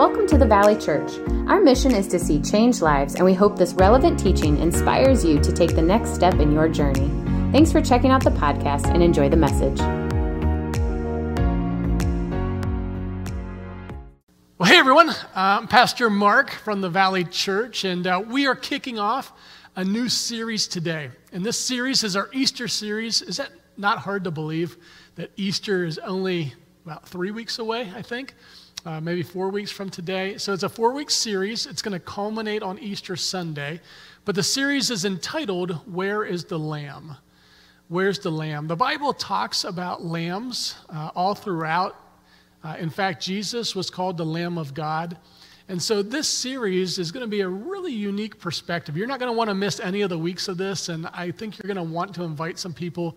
Welcome to the Valley Church. Our mission is to see change lives, and we hope this relevant teaching inspires you to take the next step in your journey. Thanks for checking out the podcast and enjoy the message. Well, hey everyone, I'm Pastor Mark from the Valley Church, and uh, we are kicking off a new series today. And this series is our Easter series. Is that not hard to believe that Easter is only about three weeks away, I think? Uh, maybe four weeks from today. So it's a four week series. It's going to culminate on Easter Sunday. But the series is entitled, Where is the Lamb? Where's the Lamb? The Bible talks about lambs uh, all throughout. Uh, in fact, Jesus was called the Lamb of God. And so this series is going to be a really unique perspective. You're not going to want to miss any of the weeks of this, and I think you're going to want to invite some people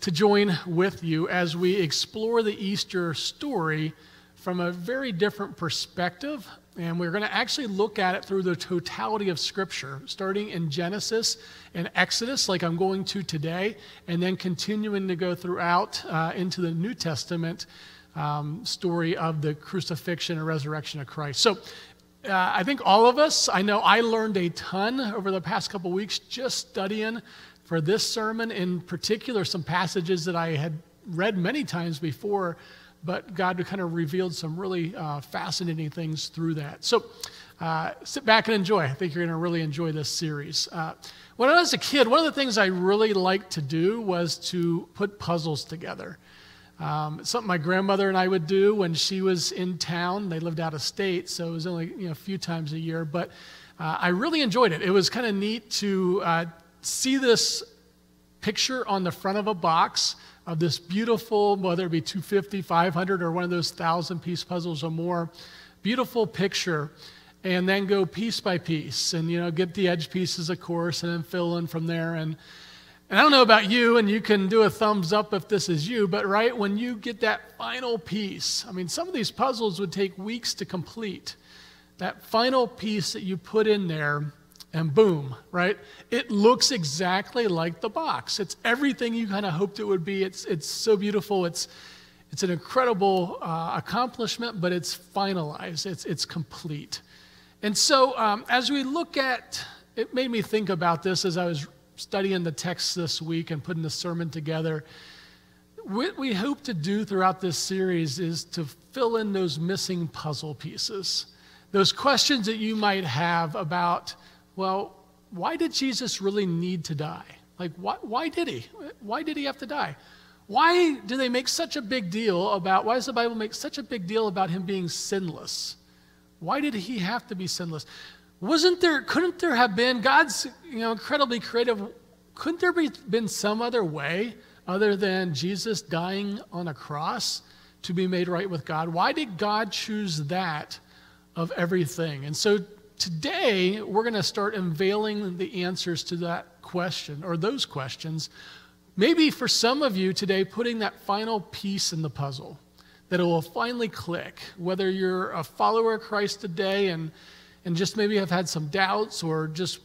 to join with you as we explore the Easter story from a very different perspective. And we're going to actually look at it through the totality of Scripture, starting in Genesis and Exodus, like I'm going to today, and then continuing to go throughout uh, into the New Testament um, story of the crucifixion and resurrection of Christ. So uh, I think all of us, I know I learned a ton over the past couple weeks just studying for this sermon, in particular, some passages that I had read many times before but God kind of revealed some really uh, fascinating things through that. So uh, sit back and enjoy. I think you're going to really enjoy this series. Uh, when I was a kid, one of the things I really liked to do was to put puzzles together. Um, something my grandmother and I would do when she was in town. They lived out of state, so it was only you know, a few times a year, but uh, I really enjoyed it. It was kind of neat to uh, see this picture on the front of a box of this beautiful, whether it be 250, 500, or one of those thousand piece puzzles or more, beautiful picture, and then go piece by piece and, you know, get the edge pieces, of course, and then fill in from there. And, and I don't know about you, and you can do a thumbs up if this is you, but right when you get that final piece, I mean, some of these puzzles would take weeks to complete. That final piece that you put in there, and boom, right? It looks exactly like the box. It's everything you kind of hoped it would be. It's, it's so beautiful. It's, it's an incredible uh, accomplishment, but it's finalized, it's, it's complete. And so, um, as we look at, it made me think about this as I was studying the text this week and putting the sermon together. What we hope to do throughout this series is to fill in those missing puzzle pieces, those questions that you might have about well, why did Jesus really need to die? Like, why, why did he? Why did he have to die? Why do they make such a big deal about, why does the Bible make such a big deal about him being sinless? Why did he have to be sinless? Wasn't there, couldn't there have been, God's you know, incredibly creative, couldn't there be been some other way other than Jesus dying on a cross to be made right with God? Why did God choose that of everything? And so today we're going to start unveiling the answers to that question or those questions. Maybe for some of you today, putting that final piece in the puzzle that it will finally click, whether you're a follower of Christ today and, and just maybe have had some doubts or just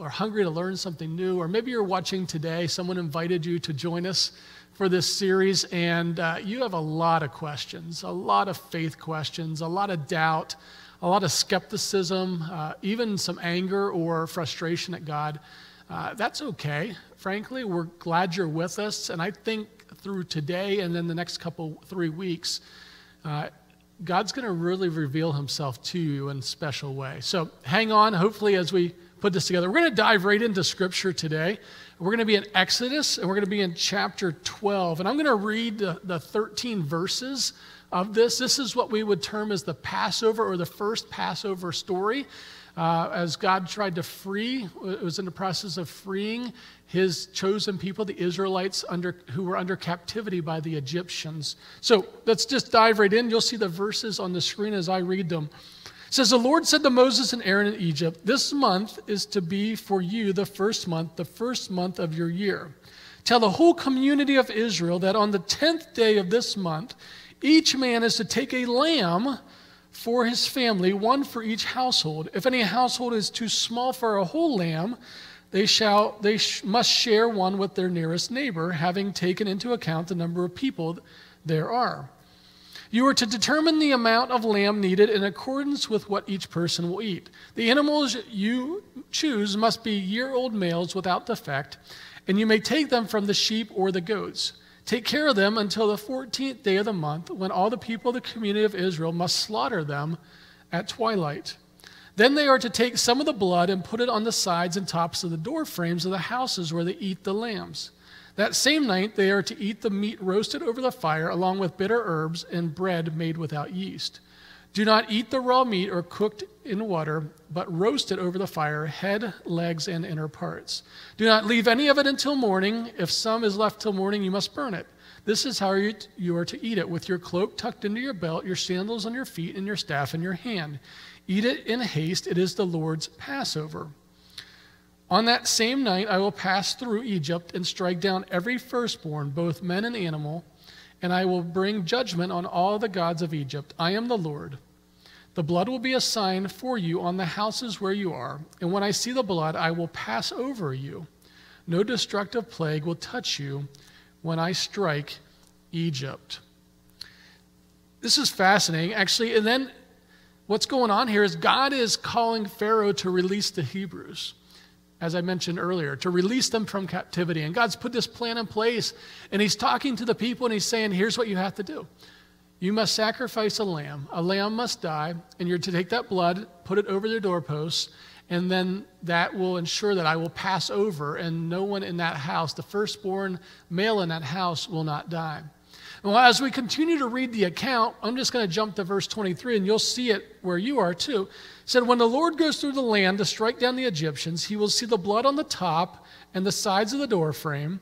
are hungry to learn something new, or maybe you're watching today, someone invited you to join us for this series, and uh, you have a lot of questions, a lot of faith questions, a lot of doubt a lot of skepticism, uh, even some anger or frustration at God. Uh, that's okay. Frankly, we're glad you're with us. And I think through today and then the next couple, three weeks, uh, God's going to really reveal himself to you in a special way. So hang on, hopefully, as we put this together. We're going to dive right into Scripture today. We're going to be in Exodus, and we're going to be in chapter 12. And I'm going to read the, the 13 verses of this. This is what we would term as the Passover or the first Passover story. Uh, as God tried to free, it was in the process of freeing his chosen people, the Israelites, under, who were under captivity by the Egyptians. So let's just dive right in. You'll see the verses on the screen as I read them. Says, The Lord said to Moses and Aaron in Egypt, This month is to be for you the first month, the first month of your year. Tell the whole community of Israel that on the tenth day of this month, each man is to take a lamb for his family, one for each household. If any household is too small for a whole lamb, they, shall, they sh- must share one with their nearest neighbor, having taken into account the number of people there are. You are to determine the amount of lamb needed in accordance with what each person will eat. The animals you choose must be year old males without defect, and you may take them from the sheep or the goats. Take care of them until the 14th day of the month, when all the people of the community of Israel must slaughter them at twilight. Then they are to take some of the blood and put it on the sides and tops of the door frames of the houses where they eat the lambs. That same night they are to eat the meat roasted over the fire, along with bitter herbs and bread made without yeast. Do not eat the raw meat or cooked in water, but roast it over the fire, head, legs, and inner parts. Do not leave any of it until morning. If some is left till morning, you must burn it. This is how you are to eat it with your cloak tucked into your belt, your sandals on your feet, and your staff in your hand. Eat it in haste. It is the Lord's Passover. On that same night, I will pass through Egypt and strike down every firstborn, both men and animal, and I will bring judgment on all the gods of Egypt. I am the Lord. The blood will be a sign for you on the houses where you are, and when I see the blood, I will pass over you. No destructive plague will touch you when I strike Egypt. This is fascinating, actually. And then what's going on here is God is calling Pharaoh to release the Hebrews as I mentioned earlier, to release them from captivity. And God's put this plan in place, and He's talking to the people and He's saying, Here's what you have to do. You must sacrifice a lamb. A lamb must die, and you're to take that blood, put it over their doorposts, and then that will ensure that I will pass over, and no one in that house, the firstborn male in that house, will not die. Well, as we continue to read the account, I'm just going to jump to verse 23, and you'll see it where you are too. It said, When the Lord goes through the land to strike down the Egyptians, he will see the blood on the top and the sides of the doorframe,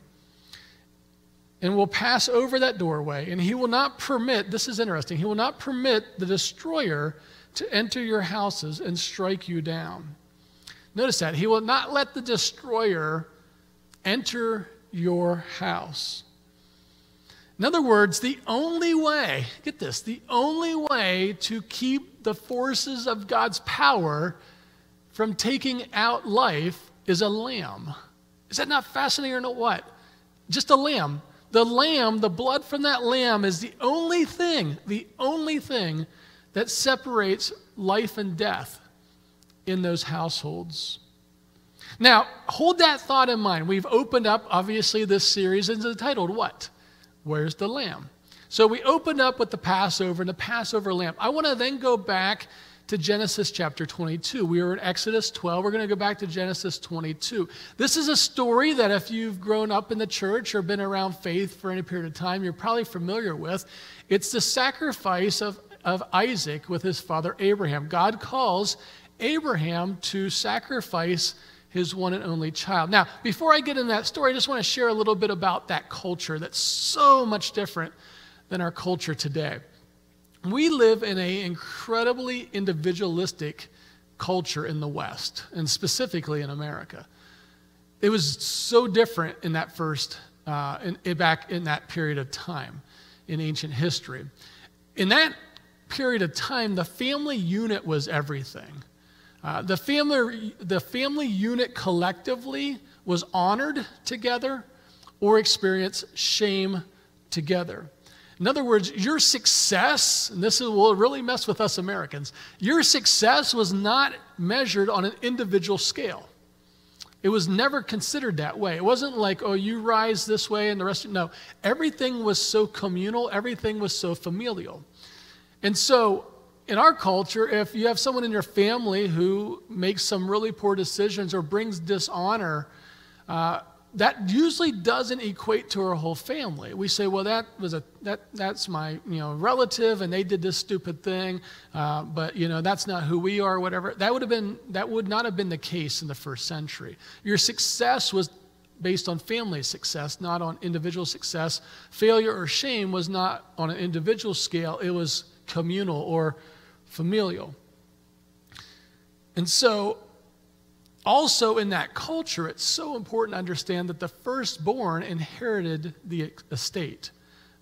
and will pass over that doorway. And he will not permit, this is interesting, he will not permit the destroyer to enter your houses and strike you down. Notice that. He will not let the destroyer enter your house. In other words, the only way, get this, the only way to keep the forces of God's power from taking out life is a lamb. Is that not fascinating or not what? Just a lamb. The lamb, the blood from that lamb is the only thing, the only thing that separates life and death in those households. Now, hold that thought in mind. We've opened up, obviously, this series is entitled What? Where's the lamb? So we opened up with the Passover and the Passover lamb. I want to then go back to Genesis chapter 22. We were in Exodus 12. We're going to go back to Genesis 22. This is a story that if you've grown up in the church or been around faith for any period of time, you're probably familiar with. It's the sacrifice of, of Isaac with his father Abraham. God calls Abraham to sacrifice his one and only child. Now, before I get in that story, I just want to share a little bit about that culture that's so much different than our culture today. We live in an incredibly individualistic culture in the West, and specifically in America. It was so different in that first, uh, in, back in that period of time in ancient history. In that period of time, the family unit was everything. Uh, the, family, the family unit collectively was honored together or experienced shame together. In other words, your success, and this will really mess with us Americans, your success was not measured on an individual scale. It was never considered that way. It wasn't like, oh, you rise this way and the rest. Of, No, everything was so communal, everything was so familial. And so in our culture, if you have someone in your family who makes some really poor decisions or brings dishonor, uh, that usually doesn't equate to our whole family. We say, well, that was a that that's my you know relative, and they did this stupid thing, uh, but you know that's not who we are, whatever. That would have been that would not have been the case in the first century. Your success was based on family success, not on individual success. Failure or shame was not on an individual scale; it was communal or familial. And so, also in that culture, it's so important to understand that the firstborn inherited the estate.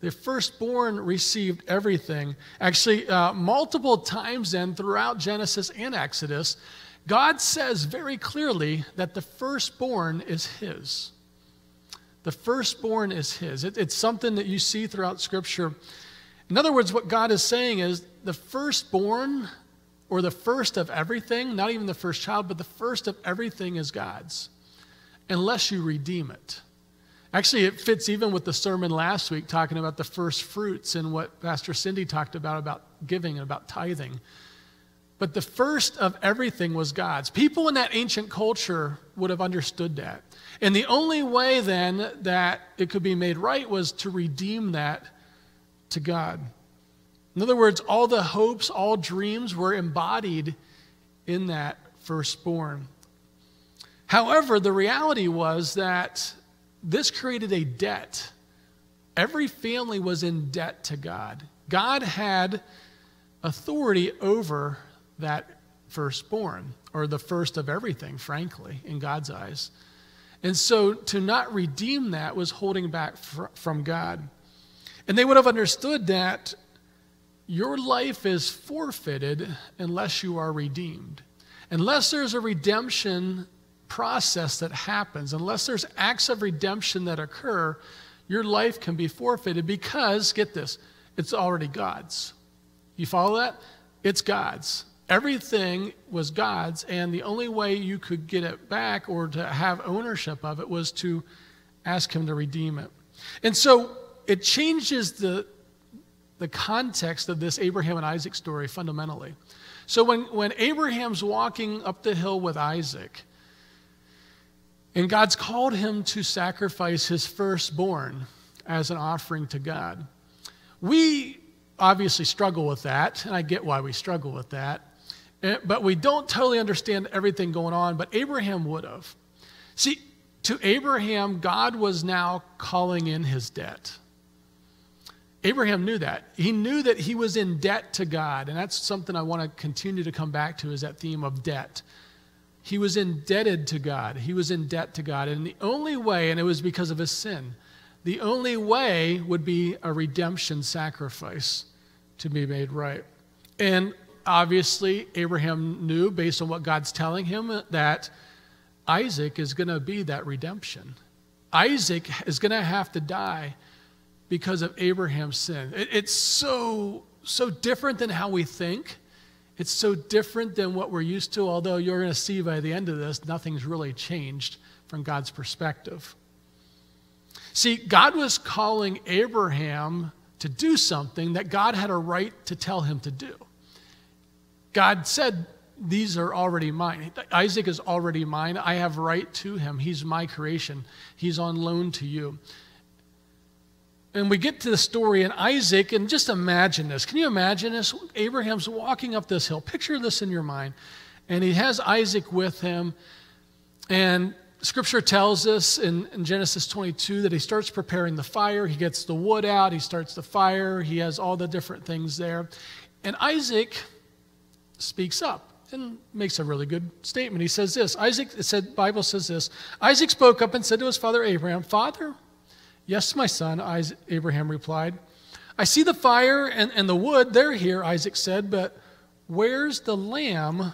The firstborn received everything. Actually, uh, multiple times then throughout Genesis and Exodus, God says very clearly that the firstborn is His. The firstborn is His. It, it's something that you see throughout Scripture In other words, what God is saying is the firstborn or the first of everything, not even the first child, but the first of everything is God's, unless you redeem it. Actually, it fits even with the sermon last week talking about the first fruits and what Pastor Cindy talked about about giving and about tithing. But the first of everything was God's. People in that ancient culture would have understood that. And the only way then that it could be made right was to redeem that to God. In other words, all the hopes, all dreams were embodied in that firstborn. However, the reality was that this created a debt. Every family was in debt to God. God had authority over that firstborn, or the first of everything, frankly, in God's eyes. And so to not redeem that was holding back fr- from God. And they would have understood that your life is forfeited unless you are redeemed. Unless there's a redemption process that happens, unless there's acts of redemption that occur, your life can be forfeited because, get this, it's already God's. You follow that? It's God's. Everything was God's, and the only way you could get it back or to have ownership of it was to ask Him to redeem it. And so it changes the, the context of this Abraham and Isaac story fundamentally. So when, when Abraham's walking up the hill with Isaac, and God's called him to sacrifice his firstborn as an offering to God. We obviously struggle with that, and I get why we struggle with that. Eh, but we don't totally understand everything going on, but Abraham would have. See, to Abraham, God was now calling in his debt. Abraham knew that. He knew that he was in debt to God, and that's something I want to continue to come back to is that theme of debt. He was indebted to God. He was in debt to God. And the only way, and it was because of his sin, the only way would be a redemption sacrifice to be made right. And obviously, Abraham knew, based on what God's telling him, that Isaac is going to be that redemption. Isaac is going to have to die because of Abraham's sin. it's so, so different than how we think. It's so different than what we're used to, although you're going to see by the end of this, nothing's really changed from God's perspective. See, God was calling Abraham to do something that God had a right to tell him to do. God said, These are already mine. Isaac is already mine. I have right to him. He's my creation, he's on loan to you. And we get to the story in Isaac, and just imagine this. Can you imagine this? Abraham's walking up this hill. Picture this in your mind. And he has Isaac with him. And scripture tells us in, in, Genesis 22 that he starts preparing the fire. He gets the wood out, he starts the fire, he has all the different things there. And Isaac speaks up and makes a really good statement. He says this Isaac, said, Bible says this Isaac spoke up and said to his father Abraham, Father, Yes, my son, Abraham replied. I see the fire and, and the wood, they're here, Isaac said, but where's the lamb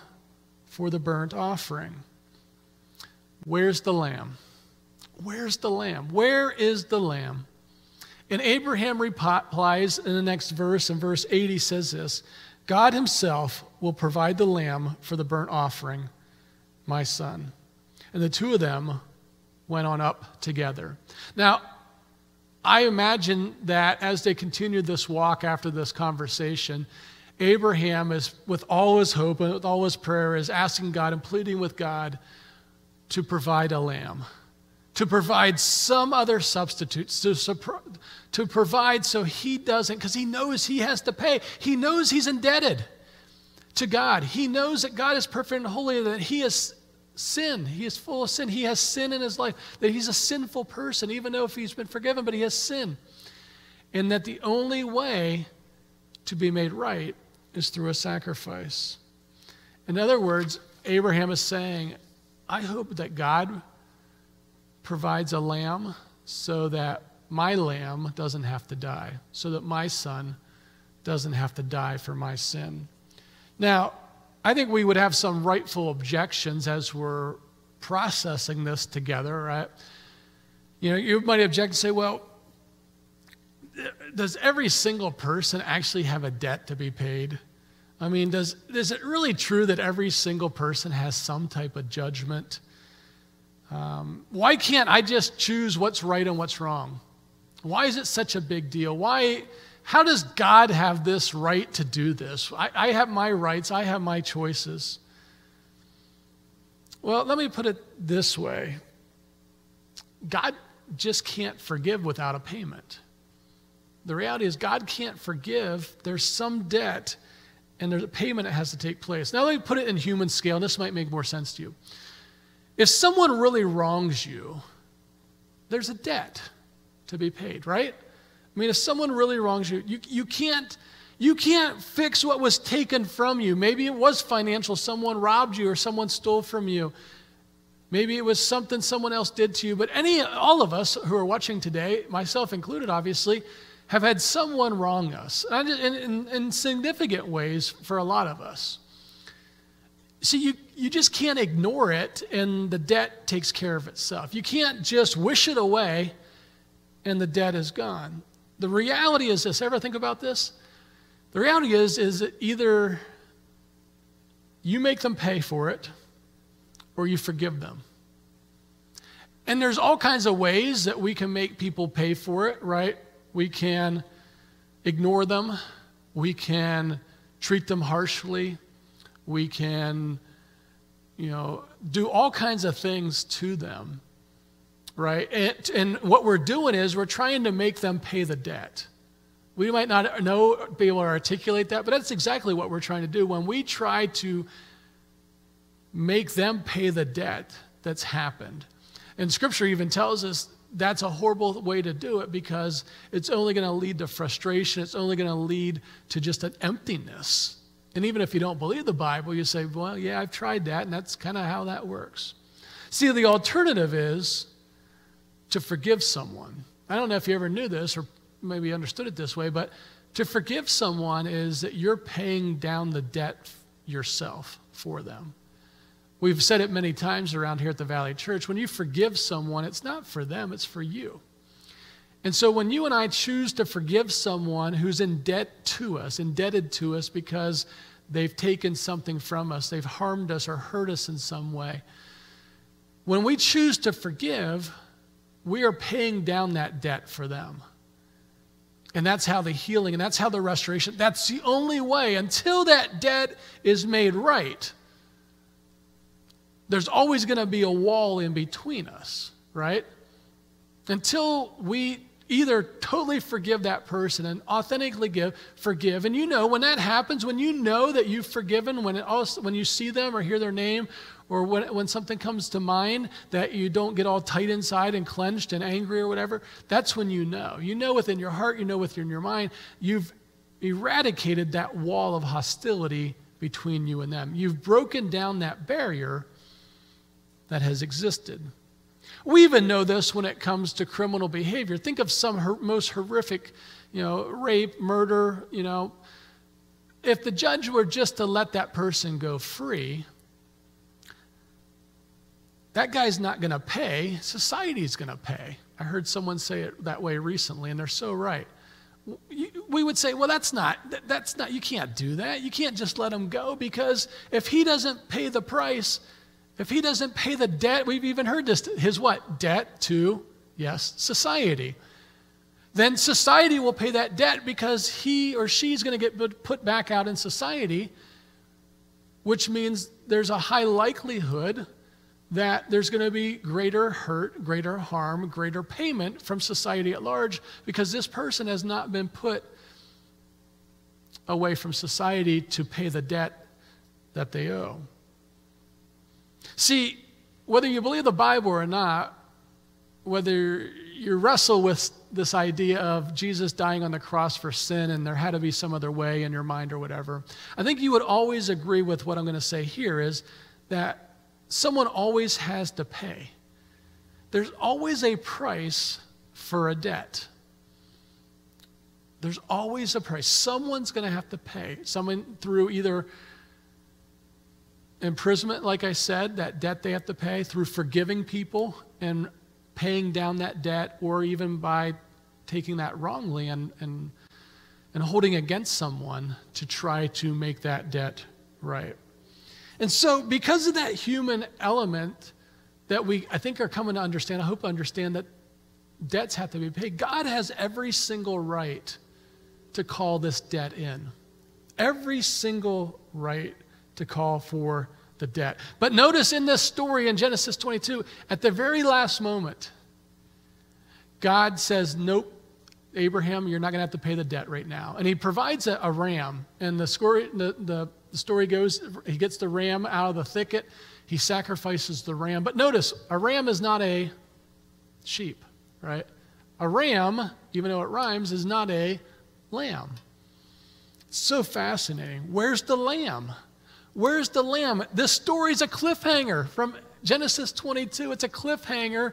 for the burnt offering? Where's the lamb? Where's the lamb? Where is the lamb? And Abraham replies in the next verse, in verse 80 says this God himself will provide the lamb for the burnt offering, my son. And the two of them went on up together. Now, I imagine that as they continued this walk after this conversation, Abraham is, with all his hope and with all his prayer, is asking God and pleading with God to provide a lamb, to provide some other substitutes, to, to provide so he doesn't, because he knows he has to pay. He knows he's indebted to God. He knows that God is perfect and holy, that he is sin. He is full of sin. He has sin in his life, that he's a sinful person, even though if he's been forgiven, but he has sin. And that the only way to be made right is through a sacrifice. In other words, Abraham is saying, I hope that God provides a lamb so that my lamb doesn't have to die, so that my son doesn't have to die for my sin. Now, I think we would have some rightful objections as we're processing this together, right? You know, you might object and say, well, does every single person actually have a debt to be paid? I mean, does, is it really true that every single person has some type of judgment? Um, why can't I just choose what's right and what's wrong? Why is it such a big deal? Why, how does God have this right to do this? I, I have my rights, I have my choices. Well, let me put it this way God just can't forgive without a payment. The reality is, God can't forgive. There's some debt, and there's a payment that has to take place. Now, let me put it in human scale, and this might make more sense to you. If someone really wrongs you, there's a debt to be paid, right? I mean, if someone really wrongs you, you, you can't. You can't fix what was taken from you. Maybe it was financial, someone robbed you or someone stole from you. Maybe it was something someone else did to you, but any all of us who are watching today, myself included obviously, have had someone wrong us in, in, in significant ways for a lot of us. See, you, you just can't ignore it and the debt takes care of itself. You can't just wish it away and the debt is gone. The reality is this ever think about this? The reality is, is that either you make them pay for it or you forgive them. And there's all kinds of ways that we can make people pay for it, right? We can ignore them. We can treat them harshly. We can, you know, do all kinds of things to them, right? And, and what we're doing is we're trying to make them pay the debt. We might not know, be able to articulate that, but that's exactly what we're trying to do. When we try to make them pay the debt that's happened, and Scripture even tells us that's a horrible way to do it because it's only going to lead to frustration. It's only going to lead to just an emptiness. And even if you don't believe the Bible, you say, well, yeah, I've tried that, and that's kind of how that works. See, the alternative is to forgive someone. I don't know if you ever knew this or maybe understood it this way, but to forgive someone is that you're paying down the debt yourself for them. We've said it many times around here at the Valley Church. When you forgive someone, it's not for them, it's for you. And so when you and I choose to forgive someone who's in debt to us, indebted to us because they've taken something from us, they've harmed us or hurt us in some way, when we choose to forgive, we are paying down that debt for them. And that's how the healing and that's how the restoration, that's the only way until that debt is made right there's always going to be a wall in between us, right? Until we either totally forgive that person and authentically give, forgive. And you know, when that happens, when you know that you've forgiven, when, it also, when you see them or hear their name, or when, when something comes to mind that you don't get all tight inside and clenched and angry or whatever, that's when you know. You know within your heart, you know within your mind, you've eradicated that wall of hostility between you and them. You've broken down that barrier that has existed. We even know this when it comes to criminal behavior. Think of some her- most horrific, you know, rape, murder, you know. If the judge were just to let that person go free, that guy's not going to pay, society's going to pay. I heard someone say it that way recently, and they're so right. We would say, well, that's not, that's not, you can't do that. You can't just let him go because if he doesn't pay the price, if he doesn't pay the debt, we've even heard this, his what? Debt to, yes, society. Then society will pay that debt because he or she's going to get put back out in society, which means there's a high likelihood that there's going to be greater hurt, greater harm, greater payment from society at large because this person has not been put away from society to pay the debt that they owe. See, whether you believe the Bible or not, whether you wrestle with this idea of Jesus dying on the cross for sin and there had to be some other way in your mind or whatever, I think you would always agree with what I'm going to say here is that someone always has to pay. There's always a price for a debt. There's always a price. Someone's going to have to pay. Someone through either imprisonment, like I said, that debt they have to pay through forgiving people and paying down that debt, or even by taking that wrongly and, and, and holding against someone to try to make that debt right. And so, because of that human element that we, I think, are coming to understand, I hope understand that debts have to be paid. God has every single right to call this debt in. Every single right to call for the debt. But notice in this story in Genesis 22, at the very last moment, God says, Nope, Abraham, you're not going to have to pay the debt right now. And he provides a, a ram. And the story, the, the, story goes, he gets the ram out of the thicket, he sacrifices the ram. But notice, a ram is not a sheep, right? A ram, even though it rhymes, is not a lamb. It's so fascinating. Where's the lamb? Where's the lamb? This story's a cliffhanger from Genesis 22. It's a cliffhanger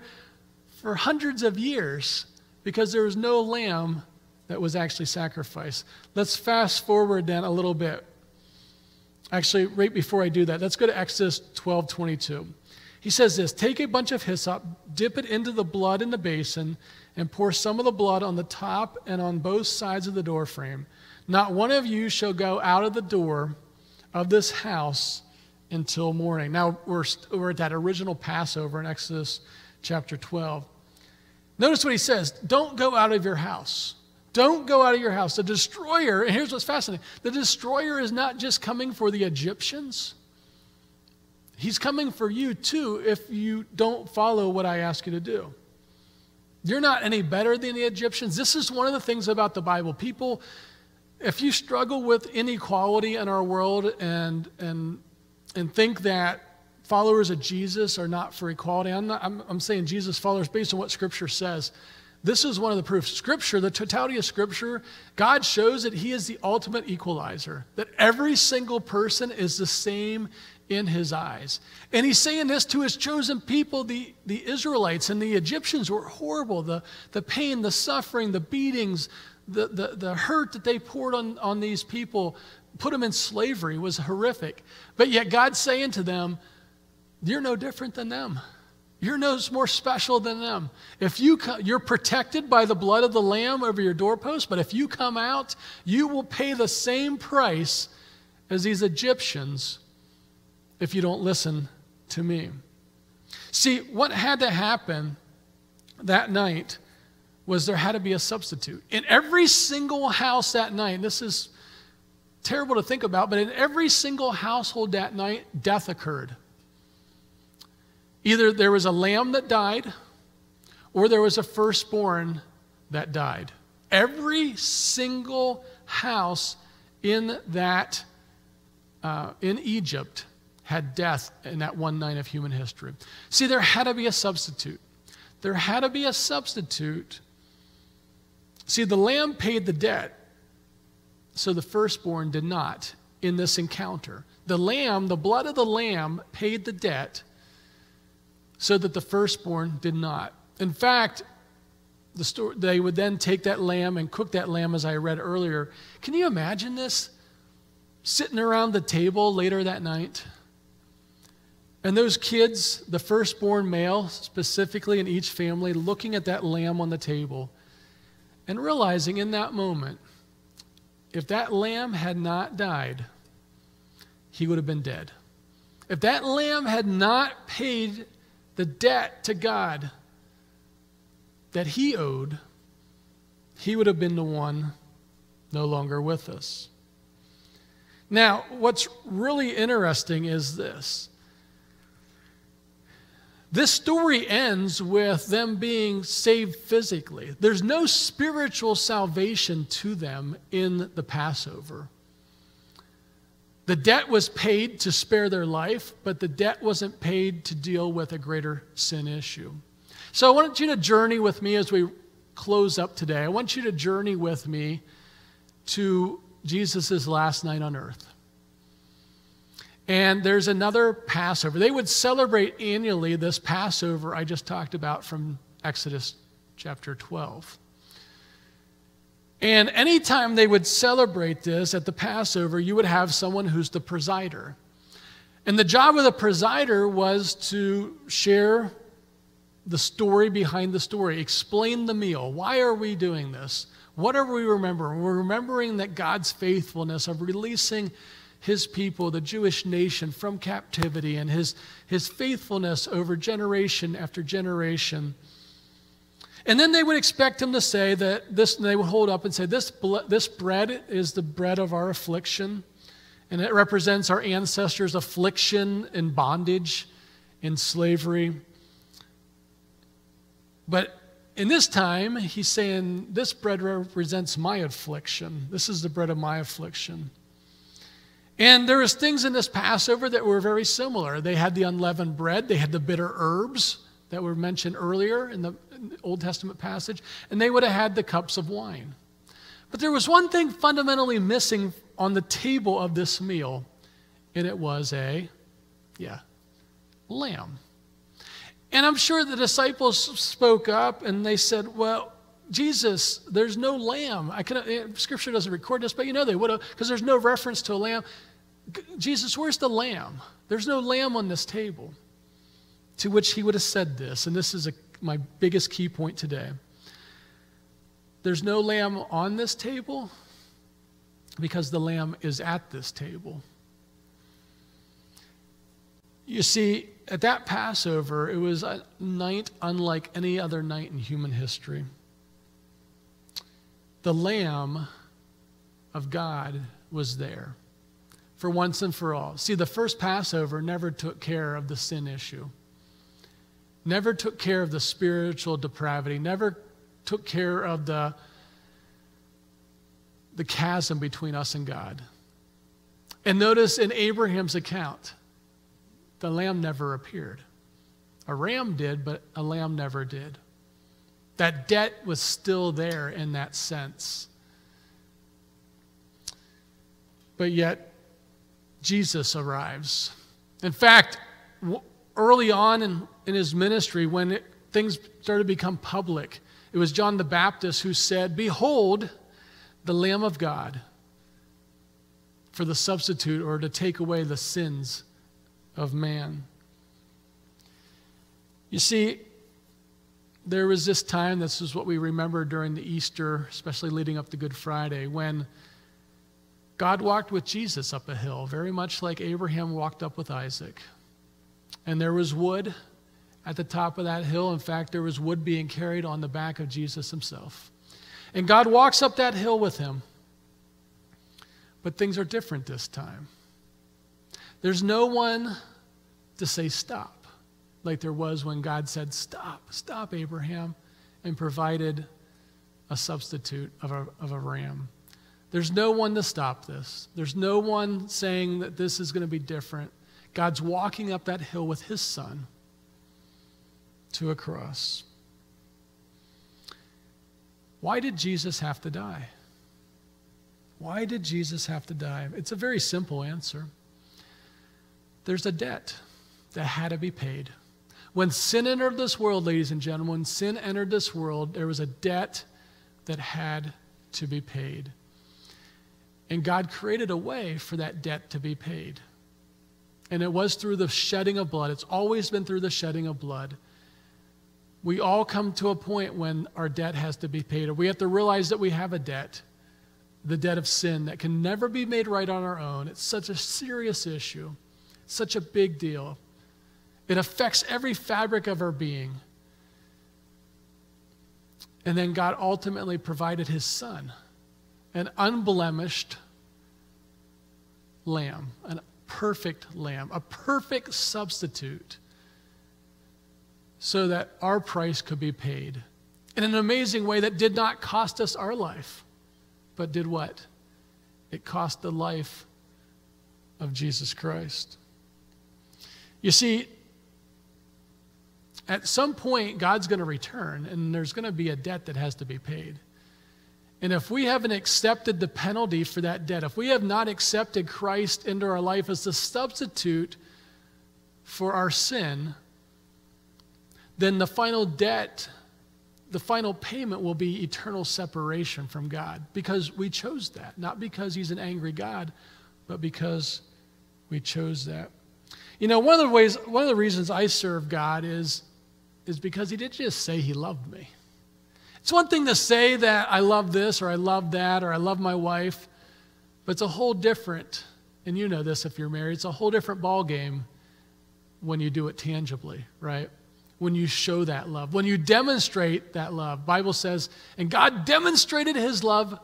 for hundreds of years because there was no lamb that was actually sacrificed. Let's fast forward then a little bit. Actually, right before I do that, let's go to Exodus 12 22. He says this Take a bunch of hyssop, dip it into the blood in the basin, and pour some of the blood on the top and on both sides of the doorframe. Not one of you shall go out of the door of this house until morning. Now, we're, we're at that original Passover in Exodus chapter 12. Notice what he says don't go out of your house. Don't go out of your house. The destroyer, and here's what's fascinating the destroyer is not just coming for the Egyptians, he's coming for you too if you don't follow what I ask you to do. You're not any better than the Egyptians. This is one of the things about the Bible. People if you struggle with inequality in our world and, and, and think that followers of Jesus are not for equality, I'm, not, I'm, I'm saying Jesus followers based on what Scripture says. This is one of the proofs. Scripture, the totality of Scripture, God shows that He is the ultimate equalizer, that every single person is the same in His eyes. And He's saying this to His chosen people, the, the Israelites and the Egyptians were horrible. The, the pain, the suffering, the beatings, the, the, the hurt that they poured on, on these people, put them in slavery, was horrific. But yet God's saying to them, You're no different than them. You're no more special than them. If you you're protected by the blood of the lamb over your doorpost, but if you come out, you will pay the same price as these Egyptians if you don't listen to me. See, what had to happen that night was there had to be a substitute. In every single house that night, this is terrible to think about, but in every single household that night, death occurred. Either there was a lamb that died, or there was a firstborn that died. Every single house in that uh, in Egypt had death in that one night of human history. See, there had to be a substitute. There had to be a substitute See, the lamb paid the debt, so the firstborn did not in this encounter. The lamb, the blood of the lamb, paid the debt, so that the firstborn did not. In fact, the story, they would then take that lamb and cook that lamb, as I read earlier. Can you imagine this? Sitting around the table later that night. And those kids, the firstborn male specifically in each family, looking at that lamb on the table and realizing in that moment, if that lamb had not died, he would have been dead. If that lamb had not paid the debt to God that he owed, he would have been the one no longer with us. Now, what's really interesting is this this story ends with them being saved physically. There's no spiritual salvation to them in the Passover. The debt was paid to spare their life, but the debt wasn't paid to deal with a greater sin issue. So I want you to journey with me as we close up today. I want you to journey with me to Jesus' last night on earth. And there's another Passover. They would celebrate annually this Passover I just talked about from Exodus chapter 12. And anytime they would celebrate this at the Passover, you would have someone who's the presider. And the job of the presider was to share the story behind the story, explain the meal. Why are we doing this? What are we remembering? We're remembering that God's faithfulness of releasing his people, the Jewish nation, from captivity and his, his faithfulness over generation after generation. And then they would expect him to say that this, they would hold up and say, this, this bread is the bread of our affliction, and it represents our ancestors' affliction and bondage in slavery. But in this time, he's saying, This bread represents my affliction. This is the bread of my affliction. And there was things in this Passover that were very similar. They had the unleavened bread, they had the bitter herbs that were mentioned earlier in the, in the Old Testament passage, and they would have had the cups of wine. But there was one thing fundamentally missing on the table of this meal, and it was a, yeah, lamb. And I'm sure the disciples spoke up and they said, Well, Jesus, there's no lamb. I can, eh, scripture doesn't record this, but you know they would have, because there's no reference to a lamb. Jesus, where's the lamb? There's no lamb on this table. To which he would have said this, and this is a, my biggest key point today. There's no lamb on this table because the lamb is at this table. You see, at that Passover, it was a night unlike any other night in human history. The Lamb of God was there for once and for all. See, the first Passover never took care of the sin issue, never took care of the spiritual depravity, never took care of the, the chasm between us and God. And notice in Abraham's account, the lamb never appeared. A ram did, but a lamb never did. That debt was still there in that sense. But yet, Jesus arrives. In fact, early on in, in his ministry, when it, things started to become public, it was John the Baptist who said, Behold, the Lamb of God for the substitute or to take away the sins of man. You see, there was this time, this is what we remember during the Easter, especially leading up to Good Friday, when God walked with Jesus up a hill, very much like Abraham walked up with Isaac. And there was wood at the top of that hill. In fact, there was wood being carried on the back of Jesus himself. And God walks up that hill with him. But things are different this time. There's no one to say stop, like there was when God said, Stop, stop, Abraham, and provided a substitute of a, of a ram. There's no one to stop this. There's no one saying that this is going to be different. God's walking up that hill with his son to a cross. Why did Jesus have to die? Why did Jesus have to die? It's a very simple answer there's a debt that had to be paid. When sin entered this world, ladies and gentlemen, when sin entered this world, there was a debt that had to be paid. And God created a way for that debt to be paid. And it was through the shedding of blood. It's always been through the shedding of blood. We all come to a point when our debt has to be paid, we have to realize that we have a debt, the debt of sin that can never be made right on our own. It's such a serious issue such a big deal. It affects every fabric of our being. And then God ultimately provided his son, an unblemished lamb, a perfect lamb, a perfect substitute, so that our price could be paid in an amazing way that did not cost us our life, but did what? It cost the life of Jesus Christ. You see, at some point, God's going to return, and there's going to be a debt that has to be paid. And if we haven't accepted the penalty for that debt, if we have not accepted Christ into our life as the substitute for our sin, then the final debt, the final payment will be eternal separation from God because we chose that. Not because He's an angry God, but because we chose that. You know, one of the ways, one of the reasons I serve God is is because he didn't just say he loved me. It's one thing to say that I love this or I love that or I love my wife, but it's a whole different, and you know this if you're married, it's a whole different ball game when you do it tangibly, right? When you show that love, when you demonstrate that love. Bible says, and God demonstrated his love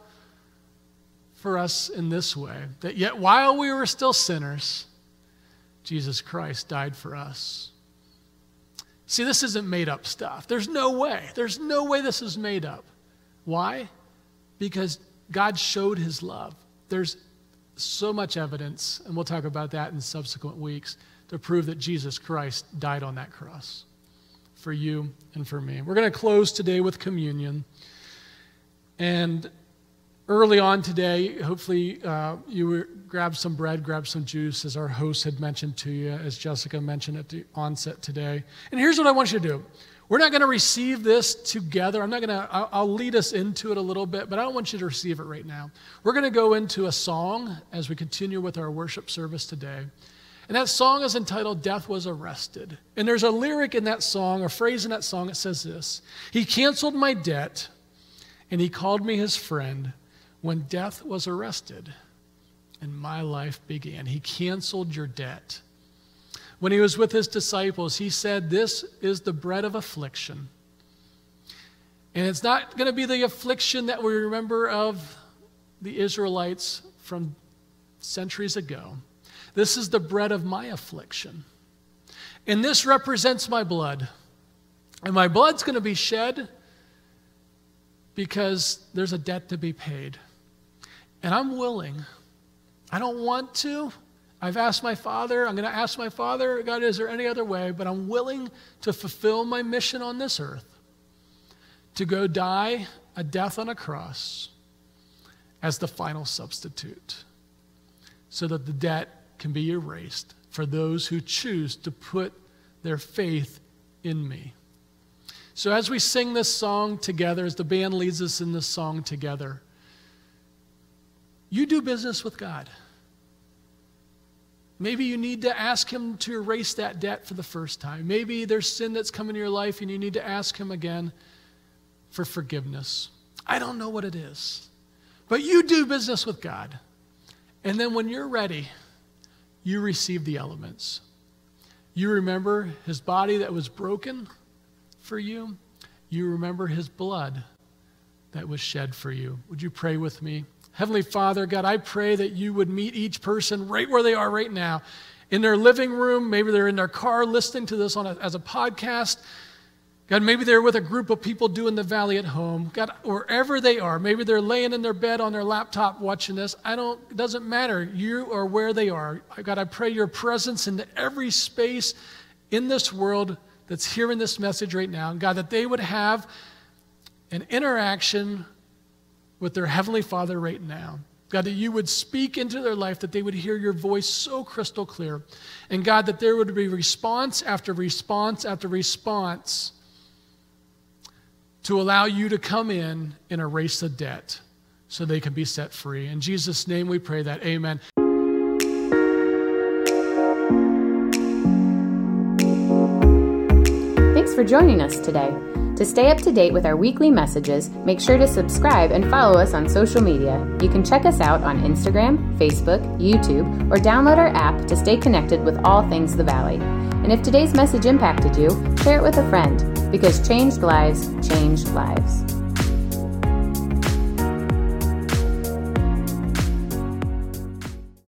for us in this way that yet while we were still sinners, Jesus Christ died for us. See, this isn't made up stuff. There's no way. There's no way this is made up. Why? Because God showed his love. There's so much evidence, and we'll talk about that in subsequent weeks, to prove that Jesus Christ died on that cross for you and for me. We're going to close today with communion. And early on today, hopefully uh, you grab some bread, grab some juice, as our host had mentioned to you, as Jessica mentioned at the onset today. And here's what I want you to do. We're not going to receive this together. I'm not going to, I'll lead us into it a little bit, but I don't want you to receive it right now. We're going to go into a song as we continue with our worship service today. And that song is entitled Death Was Arrested. And there's a lyric in that song, a phrase in that song that says this He canceled my debt, and he called me his friend when death was arrested and my life began. He canceled your debt. When he was with his disciples, he said, This is the bread of affliction. And it's not going to be the affliction that we remember of the Israelites from centuries ago. This is the bread of my affliction. And this represents my blood. And my blood's going to be shed because there's a debt to be paid. And I'm willing. I don't want to. I've asked my father, I'm going to ask my father, God, is there any other way? But I'm willing to fulfill my mission on this earth to go die a death on a cross as the final substitute so that the debt can be erased for those who choose to put their faith in me. So, as we sing this song together, as the band leads us in this song together, you do business with God. Maybe you need to ask Him to erase that debt for the first time. Maybe there's sin that's come into your life and you need to ask Him again for forgiveness. I don't know what it is. But you do business with God. And then when you're ready, you receive the elements. You remember His body that was broken for you, you remember His blood that was shed for you. Would you pray with me? Heavenly Father, God, I pray that you would meet each person right where they are right now in their living room. Maybe they're in their car listening to this on a, as a podcast. God, maybe they're with a group of people doing the valley at home. God, wherever they are, maybe they're laying in their bed on their laptop watching this. I don't, it doesn't matter. You are where they are. God, I pray your presence into every space in this world that's hearing this message right now. God, that they would have an interaction with their Heavenly Father right now. God, that you would speak into their life, that they would hear your voice so crystal clear. And God, that there would be response after response after response to allow you to come in and erase the debt so they can be set free. In Jesus' name we pray that. Amen. Thanks for joining us today. To stay up to date with our weekly messages, make sure to subscribe and follow us on social media. You can check us out on Instagram, Facebook, YouTube, or download our app to stay connected with all things the Valley. And if today's message impacted you, share it with a friend because changed lives change lives.